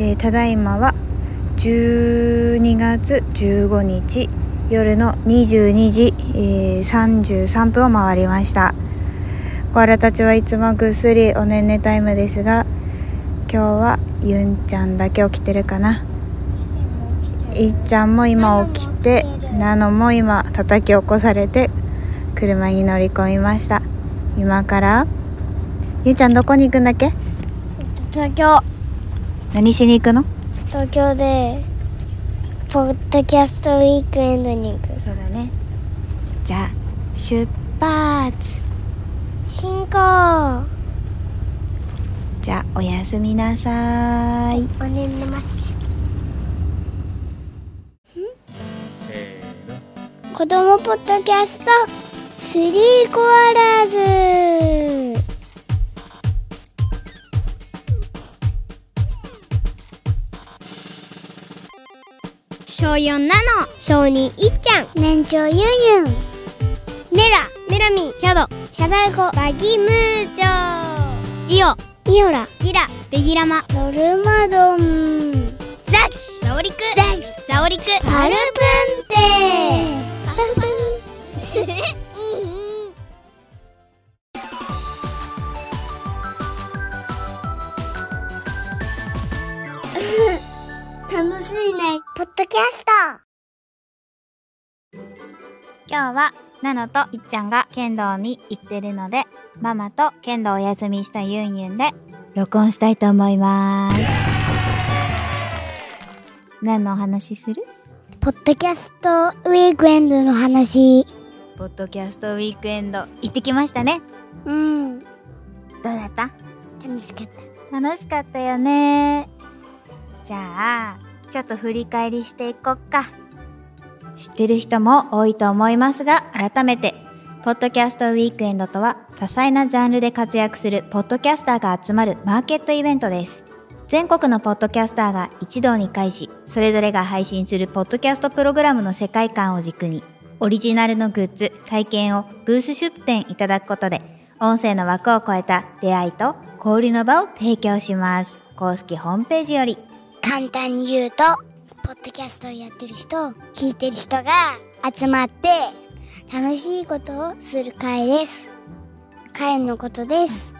えーただいまは12月15日夜の22時、えー33分を回りました。コアラたちはいつもぐっすりおねんねタイムですが今日はユンちゃんだけ起きてるかな。いっちゃんも今起きてナノも今叩き起こされて車に乗り込みました。今から？ゆうちゃんどこに行くんだっけ？東京。何しに行くの？東京でポッドキャストウィークエンドに行く。そうだね。じゃあ出発。進行。じゃあおやすみなさい。おねんねます。せーの。子供ポッドキャストスリーコアラーズ小4なの小2いっちゃん。年長ゆんゆんメラメラミヒャド。シャダルコバギムーチョイオ。イオラ。ギラベギラマ。ノルマドン。ザキザオリク。ザオリク。パルプンテ。パルプンポッドキャスト。今日はナノといっちゃんが剣道に行ってるのでママと剣道お休みしたユンユンで録音したいと思います。何のお話する？ポッドキャストウィークエンドの話。ポッドキャストウィークエンド行ってきましたね。うん。どうだった？楽しかった。楽しかったよね。じゃあちょっと振り返りしていこっか。知ってる人も多いと思いますが改めてポッドキャストウィークエンドとは多彩なジャンルで活躍するポッドキャスターが集まるマーケットイベントです。全国のポッドキャスターが一堂に会しそれぞれが配信するポッドキャストプログラムの世界観を軸にオリジナルのグッズ体験をブース出展いただくことで音声の枠を超えた出会いと交流の場を提供します。公式ホームページより。簡単に言うとポッドキャストをやってる人聞いてる人が集まって楽しいことをする会です。会のことです。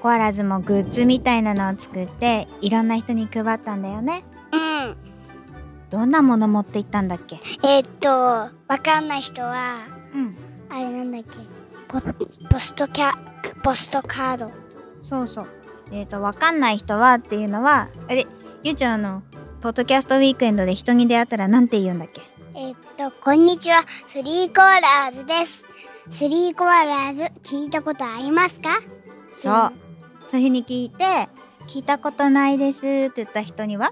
コアラズもグッズみたいなのを作っていろんな人に配ったんだよね。うん。どんなもの持って行ったんだっけ？えーっとわかんない人はうん。あれなんだっけ？ポポストキャポストカード。そうそうえっ、とわかんない人はっていうのはあれゆうちゃんあのポッドキャストウィークエンドで人に出会ったらなんて言うんだっけ？えーっとこんにちは。スリーコアラーズです。スリーコアラーズ聞いたことありますか？そう。そういうふうに聞いて聞いたことないですって言った人には？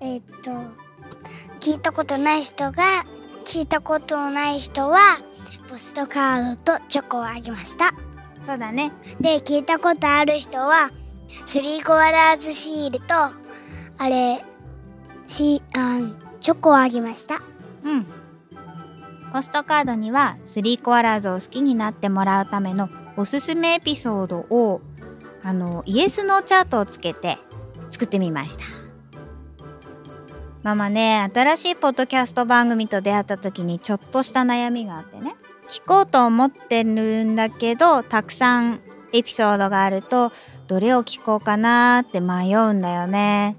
えーっと聞いたことない人が聞いたことない人はポストカードとチョコをあげました。そうだね。で聞いたことある人はスリーコアラーズシールとあれしあチョコをあげました。うん。ポストカードには3コアラーズを好きになってもらうためのおすすめエピソードをあのイエスのチャートをつけて作ってみました。ママね新しいポッドキャスト番組と出会った時にちょっとした悩みがあってね聞こうと思ってるんだけどたくさんエピソードがあるとどれを聞こうかなって迷うんだよね。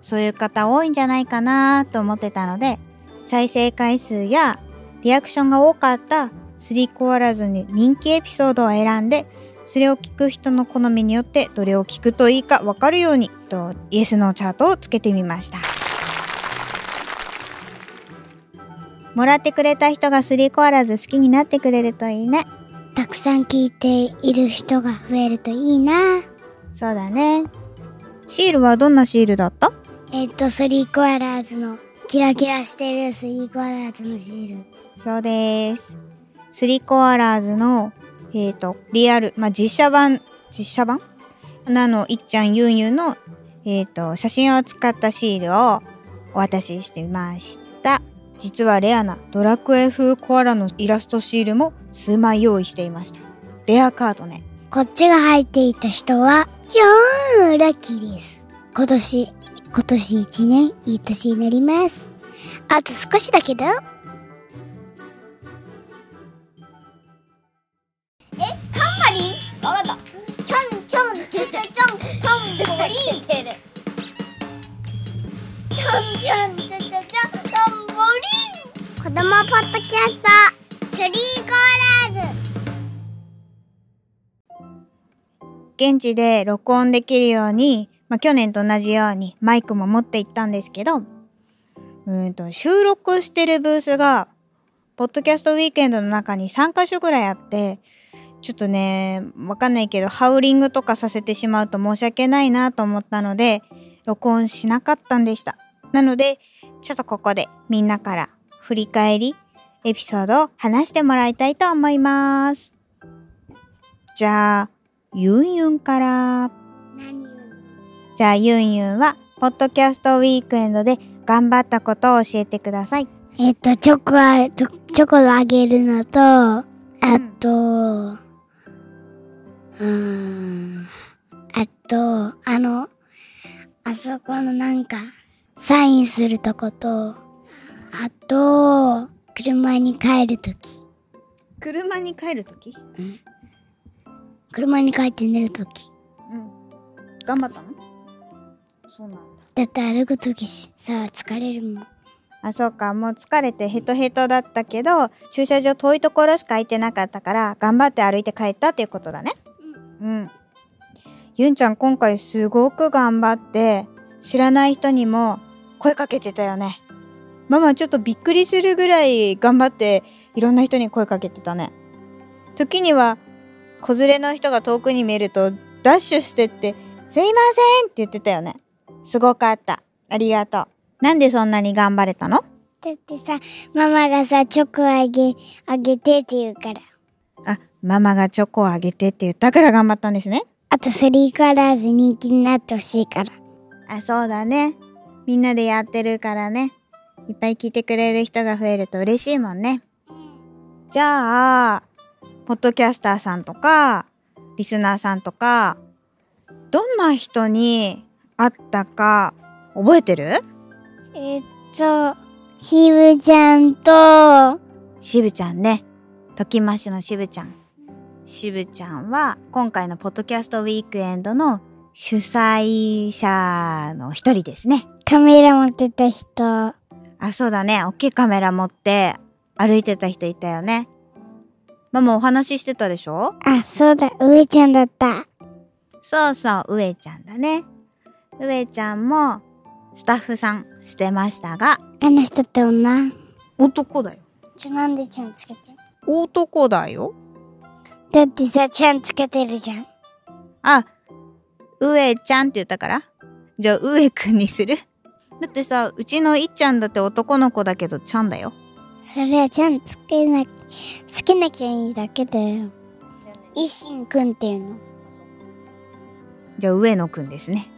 そういう方多いんじゃないかなと思ってたので再生回数やリアクションが多かった3コアラーズに人気エピソードを選んでそれを聞く人の好みによってどれを聞くといいか分かるようにとイエスのチャートをつけてみました。もらってくれた人が3コアラーズ好きになってくれるといいね。たくさん聞いている人が増えるといいな。そうだね。シールはどんなシールだった？えーっとスリーコアラーズのキラキラしてるスリーコアラーズのシール。そうです。スリコアラーズの、えっ、と、リアル、まあ、実写版、実写版？なの、いっちゃんゆうゆうの、えっ、と、写真を使ったシールをお渡ししてみました。実はレアなドラクエ風コアラのイラストシールも数枚用意していました。レアカードね。こっちが入っていた人は、超ラッキーです。今年、今年一年いい年になります。あと少しだけど。え、タンバリン？わかった。ちょんちょんちょちょちょん、タンバリン。ちょんちょんちょちょちょん、タンバリン。子供ポッドキャスト、ーコーラーズ。現地で録音できるように、まあ、去年と同じようにマイクも持って行ったんですけど、うんと、収録してるブースが、ポッドキャストウィークエンドの中に3カ所ぐらいあって、ちょっとね、わかんないけど、ハウリングとかさせてしまうと申し訳ないなと思ったので、録音しなかったんでした。なので、ちょっとここでみんなから振り返り、エピソードを話してもらいたいと思います。じゃあ、ユンユンから。何じゃあ、ユンユンは、ポッドキャストウィークエンドで頑張ったことを教えてください。えっと、チョコあ、チョコをあげるのと、あと、うーん、あと、あの、あそこのなんか、サインするとこと、あと、車に帰るとき、車に帰るとき車に帰って寝るとき。うん。頑張ったの？そうなんだ。だって歩くときさ、疲れるもん。あ、そうか。もう疲れてヘトヘトだったけど、駐車場遠いところしか空いてなかったから、頑張って歩いて帰ったっていうことだね。うん。ユンちゃん今回すごく頑張って、知らない人にも声かけてたよね。ママちょっとびっくりするぐらい頑張っていろんな人に声かけてたね。時には子連れの人が遠くに見えるとダッシュしてって「すいません!」って言ってたよね。すごかった。ありがとう。なんでそんなに頑張れたの？だってさ、ママがさ、チョコあげ、あげてって言うから。あ、ママがチョコをあげてって言ったから頑張ったんですね。あと、スリーカラーズ人気になってほしいから。あ、そうだね。みんなでやってるからね。いっぱい聞いてくれる人が増えると嬉しいもんね。じゃあ、ポッドキャスターさんとか、リスナーさんとか、どんな人に会ったか覚えてる？えっと、しぶちゃんと、しぶちゃんね。ときましのしぶちゃん。しぶちゃんは今回のポッドキャストウィークエンドの主催者の一人ですね。カメラ持ってた人。あ、そうだね。大きいカメラ持って歩いてた人いたよね。ママお話ししてたでしょ？あ、そうだ、上ちゃんだった。そうそう、上ちゃんだね。上ちゃんもスタッフさんしてましたが、あの人って女？男だよ。ちょ、なんでちゃんつけて男だよ。だってさ、ちゃんつけてるじゃん。あ、上ちゃんって言ったから？じゃあ、上くんにする？だってさ、うちのいっちゃんだって男の子だけどちゃんだよ。それはちゃんつけなつけなきゃいいだけだよ。一心くんっていうの。じゃあ、上野くんですね。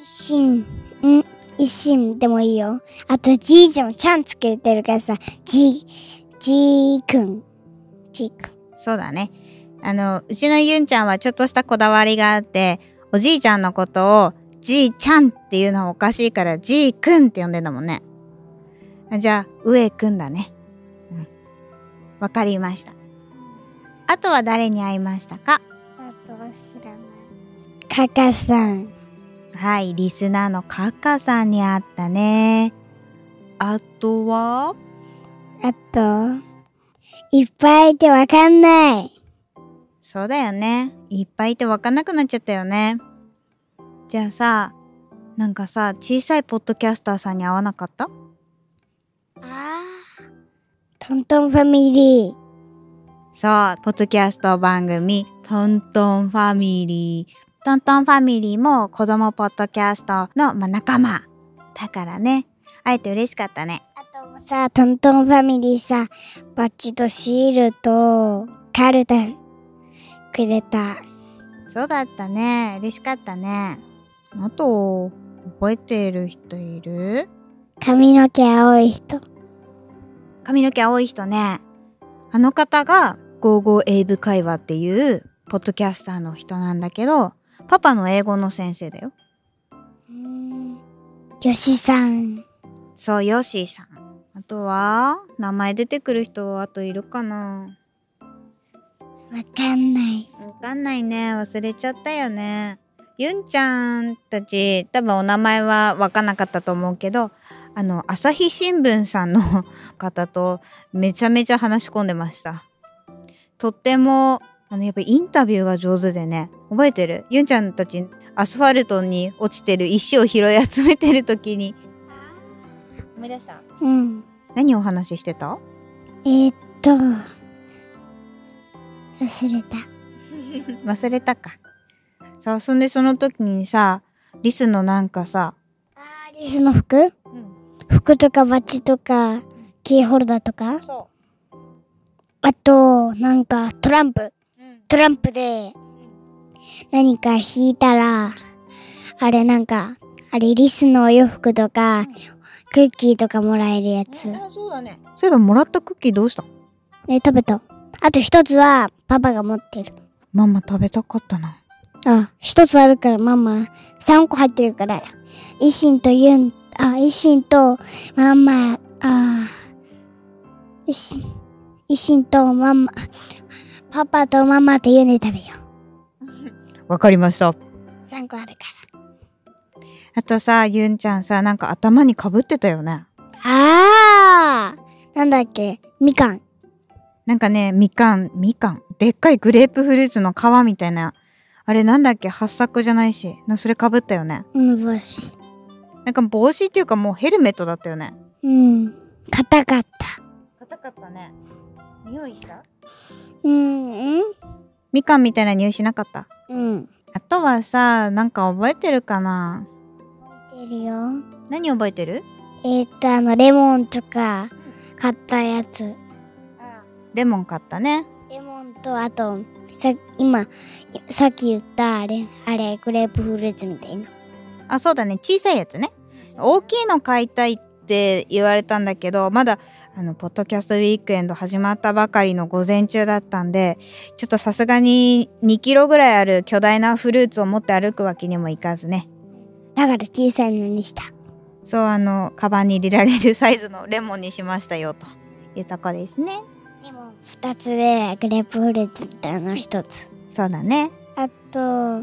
一心、ん？一心でもいいよ。あと、じいちゃんもちゃんつけてるからさ、じ、じーくん。じーくん。そうだね。あの、うちのゆんちゃんはちょっとしたこだわりがあって、おじいちゃんのことを、じいちゃんっていうのはおかしいから、じいくんって呼んでんだもんね。あじゃあ、上くんだね。うん。わかりました。あとは誰に会いましたか？あとは知らない。カカさん。はい、リスナーのカッカさんに会ったね。あとは？あと、いっぱいいてわかんない。そうだよね。いっぱいいてわかんなくなっちゃったよね。じゃあさ、なんかさ、小さいポッドキャスターさんに会わなかった？ああ。トントンファミリー。そう、ポッドキャスト番組、トントンファミリー。トントンファミリーも子供ポッドキャストの、まあ、仲間。だからね、会えて嬉しかったね。あともさ、トントンファミリーさ、バッジとシールとカルタくれた。そうだったね。嬉しかったね。あと、覚えてる人いる？髪の毛青い人。髪の毛青い人ね。あの方が、ゴーゴー英語会話っていう、ポッドキャスターの人なんだけど、パパの英語の先生だよ。よしさん。そう、ヨッシーさん。あとは、名前出てくる人、あといるかな？わかんない。わかんないね。忘れちゃったよね。ユンちゃんたち、多分お名前はわかんなかったと思うけど、あの、朝日新聞さんの方とめちゃめちゃ話し込んでました。とっても、あの、やっぱりインタビューが上手でね、覚えてる？ユンちゃんたち、アスファルトに落ちてる石を拾い集めてる時に。思い出した？うん。何お話ししてた？えー、っと、忘れた。忘れたか。さあ、そんでその時にさ、リスのなんかさ、リスの服？服とかバッジとか、キーホルダーとか、そあと、なんかトランプ。う。トランプで何か引いたら、あれなんか、あれリスのお洋服とか、クッキーとかもらえるやつ。あ、そうだね。そういえばもらったクッキーどうした？え、食べた。あと一つはパパが持ってる。ママ食べたかったな。あ、一つあるからママ、三個入ってるから、維新とユン、あ、維新とママ、あ、維新、維新とママ、パパとママとユンで食べよわかりました。う。三個あるかあとさ、ユンちゃんさ、なんか頭にかぶってたよね。ら。あーなんだっけみかん。なんかね、みかん、みかん。でっかいグレープフルーツの皮みたいな。あれなんだっけ？八作じゃないし。なそれかぶったよね。うん、帽子。なんか帽子っていうかもうヘルメットだったよね。うん。硬かった。硬かったね。匂いした？うん、うんみかんみたいな匂いしなかった？うん。あとはさ、なんか覚えてるかな？出るよ。何覚えてる？えー、っと、あの、レモンとか買ったやつ。レモン買ったね。レモンと、あと、さ、今、さっき言った、あれ、あれ、グレープフルーツみたいな。あ、そうだね。小さいやつね。大きいの買いたいって言われたんだけど、まだ、あの、ポッドキャストウィークエンド始まったばかりの午前中だったんで、ちょっとさすがに2キロぐらいある巨大なフルーツを持って歩くわけにもいかずね。だから小さいのにした。そう、あの、カバンに入れられるサイズのレモンにしましたよ、というとこですね。レモン二つで、グレープフルーツみたいなの一つ。そうだね。あと、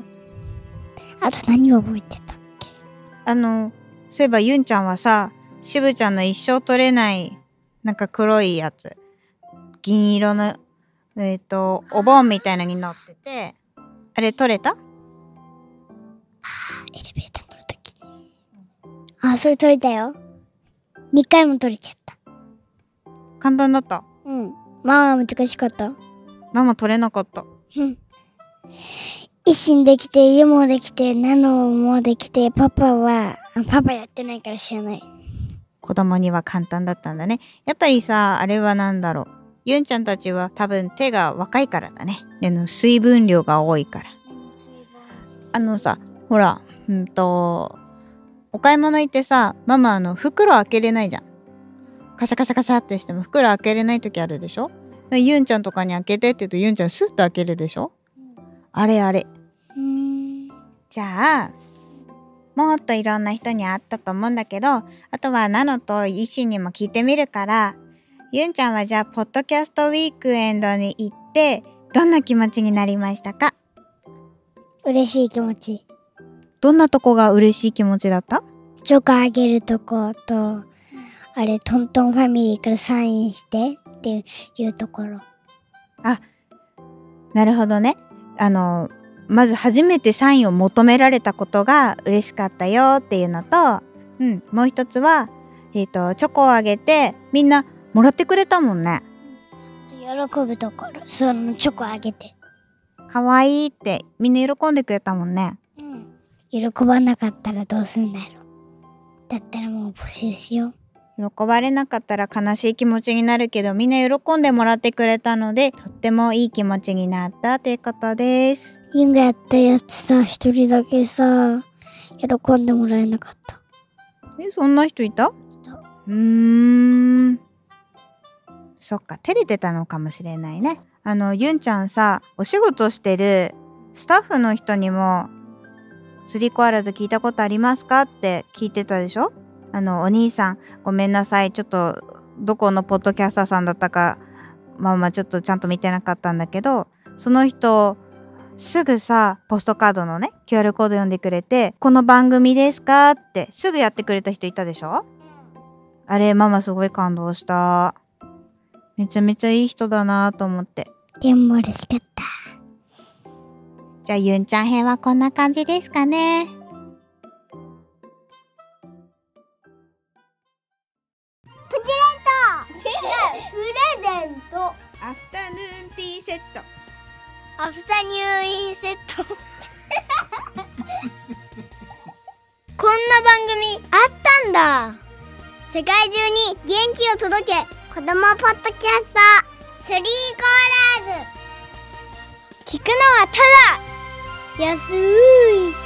あと何を覚えてたっけ？あの、そういえばユンちゃんはさ、しぶちゃんの一生取れない、なんか黒いやつ。銀色の、えっ、と、お盆みたいなのに乗ってて、あれ取れた？エレベーター乗るとき。あ、それ取れたよ。二回も取れちゃった。簡単だった？うん。まあ、難しかった。ママ取れなかった。うん。一心できて、家もできて、ナノもできて、パパは、あパパやってないから知らない。子供には簡単だったんだね。やっぱりさ、あれはなんだろう。ユンちゃんたちは多分手が若いからだね。あの、水分量が多いから。あのさ、ほら、うんと、お買い物行ってさ、ママあの、袋開けれないじゃん。カシャカシャカシャってしても袋開けれない時あるでしょ？でユンちゃんとかに開けてって言うとユンちゃんスッと開けれるでしょ？あれあれ。じゃあ、もっといろんな人に会ったと思うんだけど、あとはナノとイシにも聞いてみるから、ユンちゃんはじゃあ、ポッドキャストウィークエンドに行って、どんな気持ちになりましたか？嬉しい気持ち。どんなとこが嬉しい気持ちだった？チョコあげるとこと、あれ、トントンファミリーからサインしてっていうところ。なるほどね。あの、まず初めてサインを求められたことが嬉しかったよっていうのと、うん、もう一つは、えっ、と、チョコをあげて、みんなもらってくれたもんね。喜ぶところ。そのチョコあげて。かわいいってみんな喜んでくれたもんね。うん。喜ばなかったらどうすんだろう。だったらもう募集しよう。喜ばれなかったら悲しい気持ちになるけどみんな喜んでもらってくれたのでとってもいい気持ちになったということです。ユンがやったやつさ、一人だけさ、喜んでもらえなかった。え、そんな人いた？人うーん。そっか、照れてたのかもしれないね。あの、ユンちゃんさ、お仕事してるスタッフの人にもスリーコアラズ聞いたことありますか？って聞いてたでしょ？あの、お兄さん、ごめんなさい。ちょっと、どこのポッドキャスターさんだったか、まあまあちょっとちゃんと見てなかったんだけど、その人、すぐさ、ポストカードのね、QR コード読んでくれて、この番組ですかってすぐやってくれた人いたでしょ？あれ、ママすごい感動した。めちゃめちゃいい人だなと思って。でも嬉しかった。じゃあ、ゆんちゃん編はこんな感じですかね。アフタ入院セット。こんな番組あったんだ。世界中に元気を届け、子供ポッドキャスター、スリーコアラーズ。聞くのはただ、安い。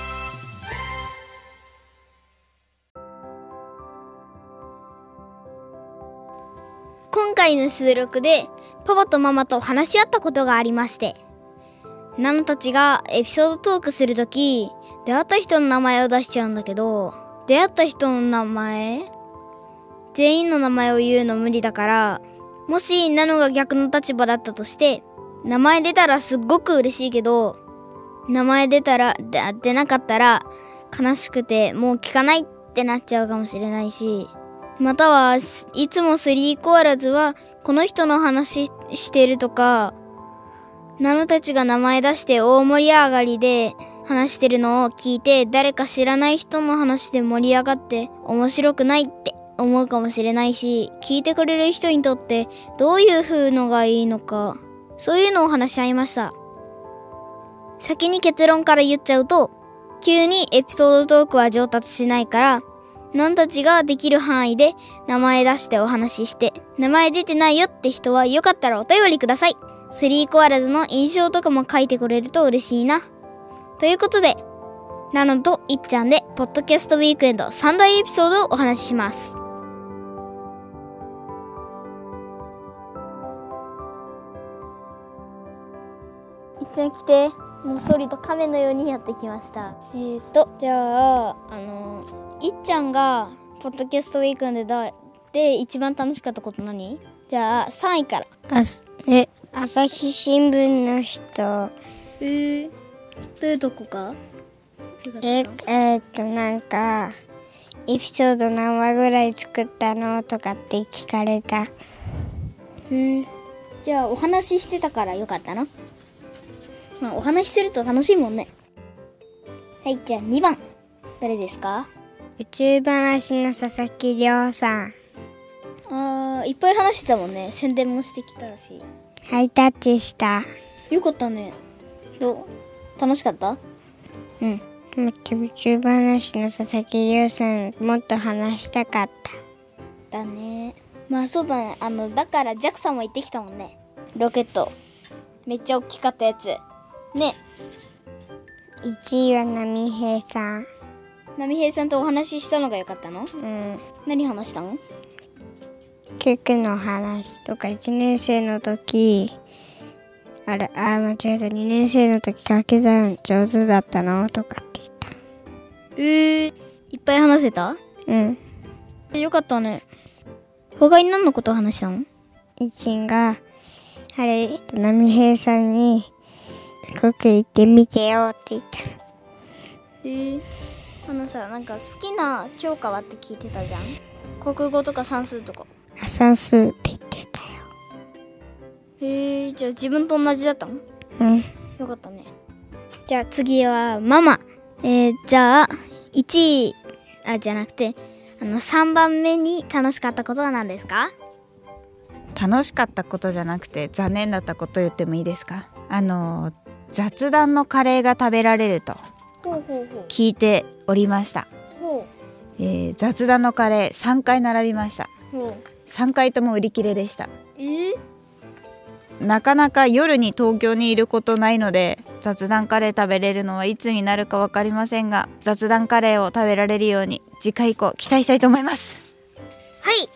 今回の収録でパパとママと話し合ったことがありましてナノたちがエピソードトークするとき出会った人の名前を出しちゃうんだけど出会った人の名前全員の名前を言うの無理だからもしナノが逆の立場だったとして名前出たらすっごく嬉しいけど名前出たら出なかったら悲しくてもう聞かないってなっちゃうかもしれないしまたはいつもスリーコアラズはこの人の話してるとかナノたちが名前出して大盛り上がりで話してるのを聞いて誰か知らない人の話で盛り上がって面白くないって思うかもしれないし聞いてくれる人にとってどういう風のがいいのかそういうのを話し合いました先に結論から言っちゃうと急にエピソードトークは上達しないからなんたちができる範囲で名前出してお話しして、名前出てないよって人はよかったらお便りください。スリーコアラズの印象とかも書いてくれると嬉しいな。ということで、ナノといっちゃんで、ポッドキャストウィークエンド3大エピソードをお話しします。いっちゃん来て。もっそりと亀のようにやってきました。えーと、じゃあ、あの、いっちゃんが、ポッドキャストウィークエンドでで一番楽しかったこと何？じゃあ、3位から。あえ朝日新聞の人。えー、どういうとこかええーっとなんかエピソード何話ぐらい作ったのとかって聞かれた。へえじゃあお話ししてたからよかったな。まあお話しすると楽しいもんね。はいじゃあ2番。誰ですか？宇宙話の佐々木亮さん。あーいっぱい話してたもんね。宣伝もしてきたしハイタッチした。よかったね。どう？楽しかった？うん。もっと宇宙話の佐々木亮さんもっと話したかった。だね。まあそうだね。あのだから JAXA も行ってきたもんね。ロケット。めっちゃ大きかったやつ。ね。1位は波平さん。波平さんとお話ししたのがよかったの？うん。何話したの？ケクの話とか1年生の時あれあー間違えた2年生の時掛け算上手だったのとかって言った。えー、いっぱい話せた？うん。よかったね。他に何のことを話したの？いちんがあれ波平さんに四国行ってみてよって言った。えー、あのさなんか好きな教科はって聞いてたじゃん。国語とか算数とか。あ算数って言ってたよ。へえじゃあ自分と同じだったの？うん。よかったね。じゃあ次はママ。えー、じゃあ1位あじゃなくてあの3番目に楽しかったことは何ですか？楽しかったことじゃなくて残念だったこと言ってもいいですか？あの雑談のカレーが食べられるとほうほうほ聞いておりました、う。ほえー雑談のカレー3回並びました。うほう3回とも売り切れでした。え？ー、なかなか夜に東京にいることないので雑談カレー食べれるのはいつになるか分かりませんが雑談カレーを食べられるように次回以降期待したいと思います。はい。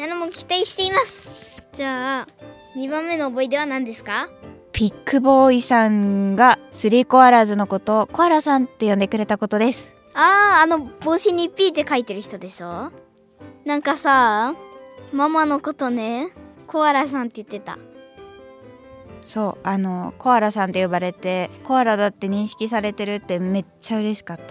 ナノも期待しています。じゃあ2番目の思い出は何ですか？ピックボーイさんがスリーコアラーズのことをコアラさんって呼んでくれたことです。あーあの帽子に P って書いてる人でしょ？なんかさママのことねコアラさんって言ってた。そうあのコアラさんって呼ばれてコアラだって認識されてるってめっちゃ嬉しかった。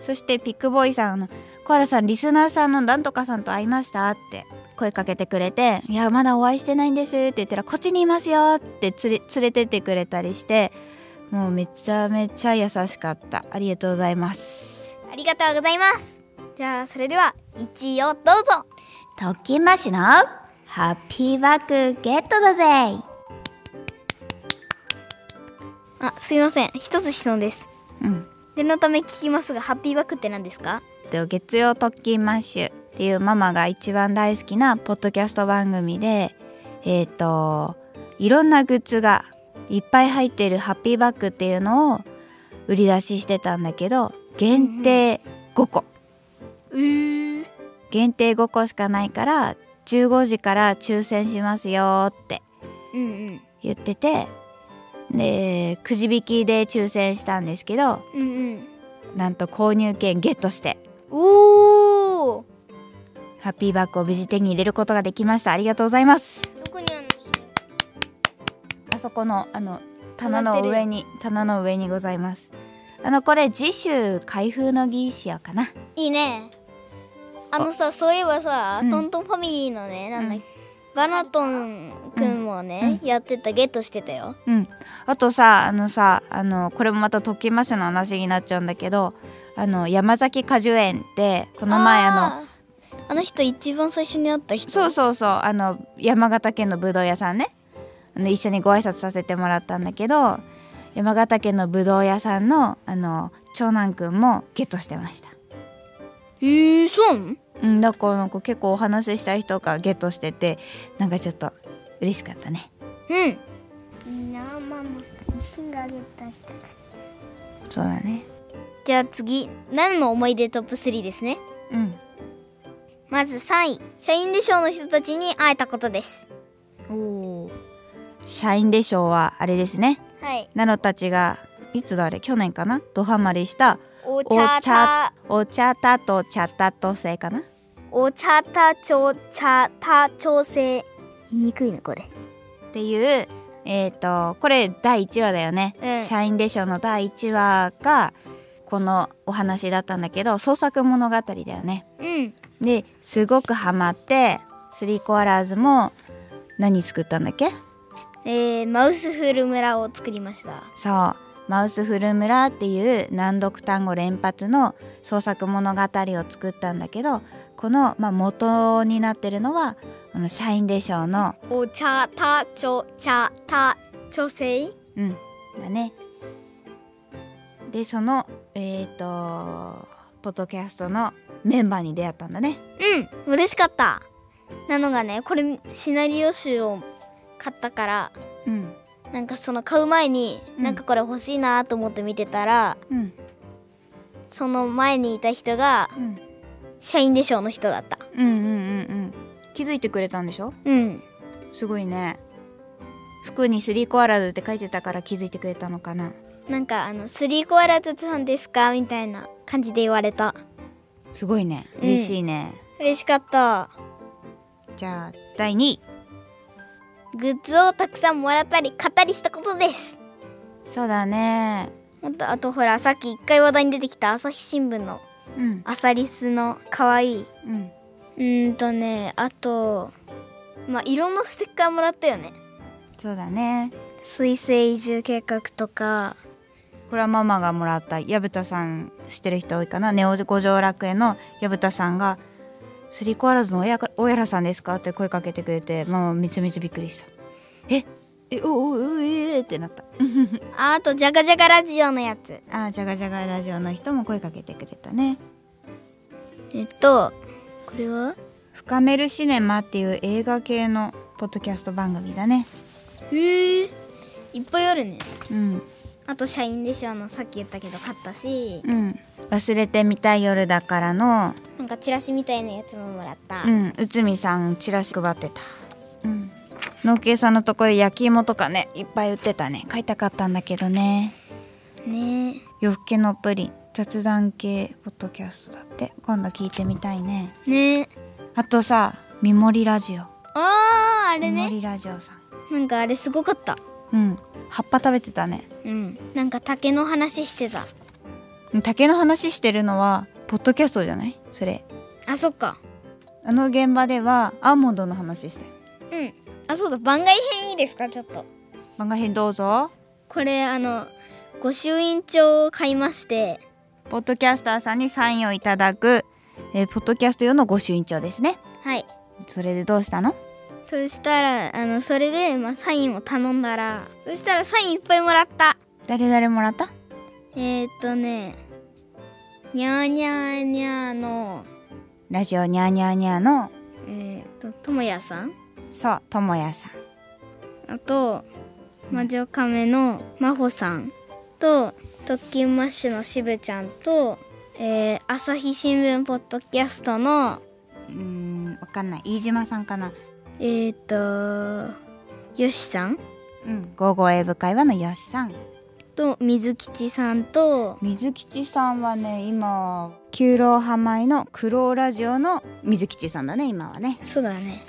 そしてピックボーイさんあのコアラさんリスナーさんのなんとかさんと会いましたって。声かけてくれて「いやまだお会いしてないんです」って言ったら「こっちにいますよ」って連れ連れてってくれたりしてもうめちゃめちゃ優しかった。ありがとうございます。ありがとうございます。じゃあそれでは1位をどうぞときましのハッピーバッグゲットだぜ。あすいません。一つ質問です。うん。念のため聞きますがハッピーバッグって何ですか？と月曜特勤マッシュっていうママが一番大好きなポッドキャスト番組でえっ、といろんなグッズがいっぱい入っているハッピーバッグっていうのを売り出ししてたんだけど限定5個。うー限定5個しかないから15時から抽選しますよってうんうん。言っててでくじ引きで抽選したんですけどうんうん。なんと購入券ゲットして。おおハッピーバッグを無事手に入れることができました。ありがとうございます。どこにあるの？あそこのあの棚の上に棚の上にございます。あのこれ次週開封の儀しようかな。いいねあのさそういえばさ、うん。トントンファミリーのねなんだっけ、バナトンくんもね、やってたゲットしてたよ。うん。あとさあのさあのこれもまた特訓マッシュの話になっちゃうんだけどあの山崎果樹園ってこの前あのあの人一番最初に会った人？そうそうそうあの山形県のぶどう屋さんね。あの一緒にご挨拶させてもらったんだけど山形県のぶどう屋さんのあの長男くんもゲットしてましたえー、そうなの？うん、だからなんか結構お話ししたい人がゲットしててなんかちょっと嬉しかったね。うん。なあママ石がゲットしたかそうだね。じゃあ次何の思い出トップ3ですね？うん。まず3位社員でショーの人たちに会えたことです。おお社員でしょうはあれですね。はい。ナノたちがいつだあれ？去年かな？ドハマりしたお茶たお茶たと茶たと製かな？お茶たちょ茶た調整。言いにくいなこれ。っていうえっ、とこれ第1話だよね、うん。社員でしょうの第1話がこのお話だったんだけど創作物語だよね。うん。ですごくハマってスリーコアラーズも何作ったんだっけ？えー、マウスフル村を作りました。そうマウスフル村っていう難読単語連発の創作物語を作ったんだけどこの、まあ、元になってるのはあの社員でしょうのお茶たちょ茶た調整うんだね。でそのえっ、とポッドキャストのメンバーに出会ったんだね。うん嬉しかった。なのがねこれシナリオ集を買ったからうんなんかその買う前に、うん。なんかこれ欲しいなと思って見てたらうん。その前にいた人がうん。社員でしょうの人だった。うんうんうんうん。気づいてくれたんでしょ？うん。すごいね。服にスリーコアラーズって書いてたから気づいてくれたのかな？なんかあの「スリーコアラズさんですか?」みたいな感じで言われた。すごいね。うん。嬉しいね、嬉しかった。じゃあ第2位グッズをたくさんもらったり買ったりしたことです。そうだね。あとあとほらさっき一回話題に出てきた朝日新聞のうん。アサリスの可愛い。うん。うーんとねあとまあいろんなステッカーもらったよね。そうだね。水星移住計画とか。これはママがもらった矢蓋さん知ってる人多いかな？ネオ五条楽園の矢蓋さんが「スリーコアラーズの親か親らさんですか?」って声かけてくれてママめちゃめちゃびっくりした。ええおおおえーってなった。あ あとジャガジャガラジオのやつ。あーじゃがじゃがラジオの人も声かけてくれたね。えっとこれは？深めるシネマっていう映画系のポッドキャスト番組だね。へえいっぱいあるね。うん。あと社員でしょ？のさっき言ったけど買ったし。うん忘れてみたい夜だからの。なんかチラシみたいなやつももらった、うん内海さんチラシ配ってた。うん。農家さんのところ焼き芋とかねいっぱい売ってたね。買いたかったんだけどね。ね。夜更けのプリン雑談系ポッドキャストだって。今度聞いてみたいね。ね。あとさみもりラジオ。あああれね。みもりラジオさん。なんかあれすごかった。うん。葉っぱ食べてたね。うん。なんか竹の話してた竹の話してるのはポッドキャストじゃない？それ。あそっか。あの現場ではアーモンドの話してうん。あそうだ。番外編いいですか？ちょっと。漫画編どうぞ。これあの御朱印帳を買いまして。ポッドキャスターさんにサインをいただく、えーポッドキャスト用の御朱印帳ですね。はい。それでどうしたの？そしたらあのそれで、まあ、サインを頼んだらそしたらサインいっぱいもらった。誰々もらった？えー、っとねにゃーにゃーにゃーの。ラジオニャーニャーニャーの。えー、っとともやさん？そうともやさん。あと魔女カメのまほさん。と特勤マッシュのしぶちゃんと、えー、朝日新聞ポッドキャストのうーんわかんない。飯島さんかな。えー、っとよしさん？うん午後英語会話のよしさんと水吉さんと水吉さんはね今九郎浜井の苦労ラジオの水吉さんだね今はね。そうだね。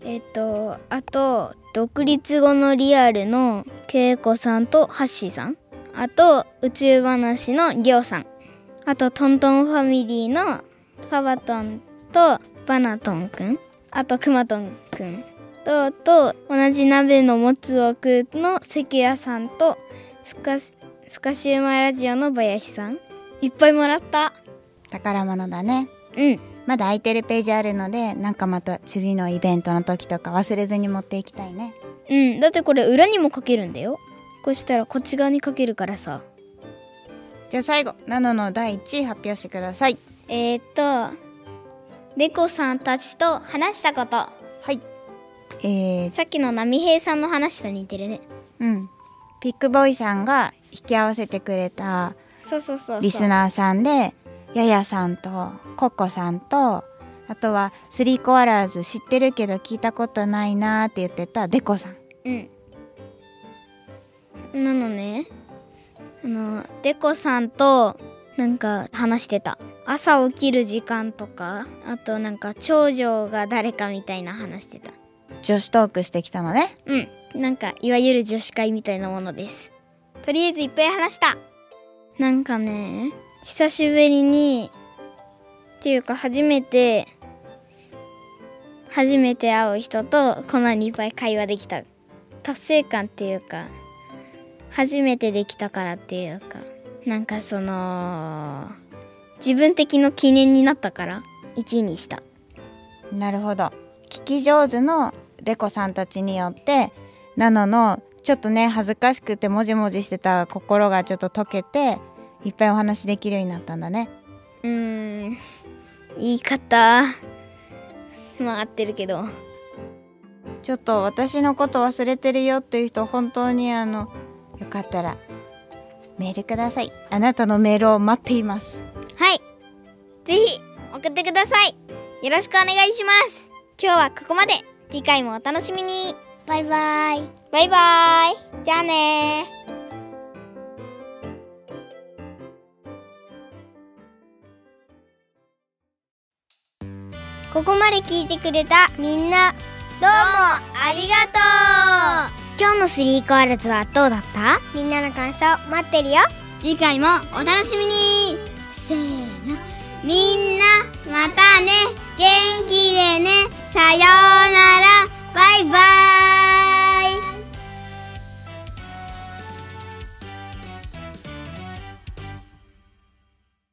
えー、っとあと独立後のリアルのけいこさんとハッシーさん。あと宇宙話のりょうさん。あとトントンファミリーのパバトンとバナトンくん。あとくまとんくん。とと同じ鍋のもつを食うの関谷さんとスカススカシウマラジオの林さん。いっぱいもらった。宝物だね。うん。まだ空いてるページあるのでなんかまた次のイベントの時とか忘れずに持っていきたいね。うん。だってこれ裏にも書けるんだよ。こうしたらこっち側に書けるからさ。じゃあ最後ナノの第1位発表してください。えー、っとレコさんたちと話したこと。はい。えー、さっきの波平さんの話と似てるね。うんピックボーイさんが引き合わせてくれたリスナーさんでややさんとコッコさんとあとはスリーコアラーズ知ってるけど聞いたことないなーって言ってたデコさん。うん。なのねあのデコさんとなんか話してた。朝起きる時間とかあとなんか長女が誰かみたいな話してた。女子トークしてきたのね。うんなんかいわゆる女子会みたいなものです。とりあえずいっぱい話した。なんかね久しぶりにっていうか初めて初めて会う人とこんなにいっぱい会話できた。達成感っていうか初めてできたからっていうかなんかその自分的の記念になったから1位にした。なるほど。聞き上手のデコさんたちによってナノのちょっとね恥ずかしくてもじもじしてた心がちょっと溶けていっぱいお話できるようになったんだね。うーん言い方まあ合ってるけど。ちょっと私のこと忘れてるよっていう人本当にあのよかったらメールください。あなたのメールを待っています。はい。ぜひ送ってください。よろしくお願いします。今日はここまで。次回もお楽しみにバイバイ。バイバイ。じゃあね。ここまで聞いてくれたみんなどうもありがとう。今日のスリーコアラズはどうだった？みんなの感想待ってるよ。次回もお楽しみに。せーの。みんなまたね。元気でね。さよう拜拜。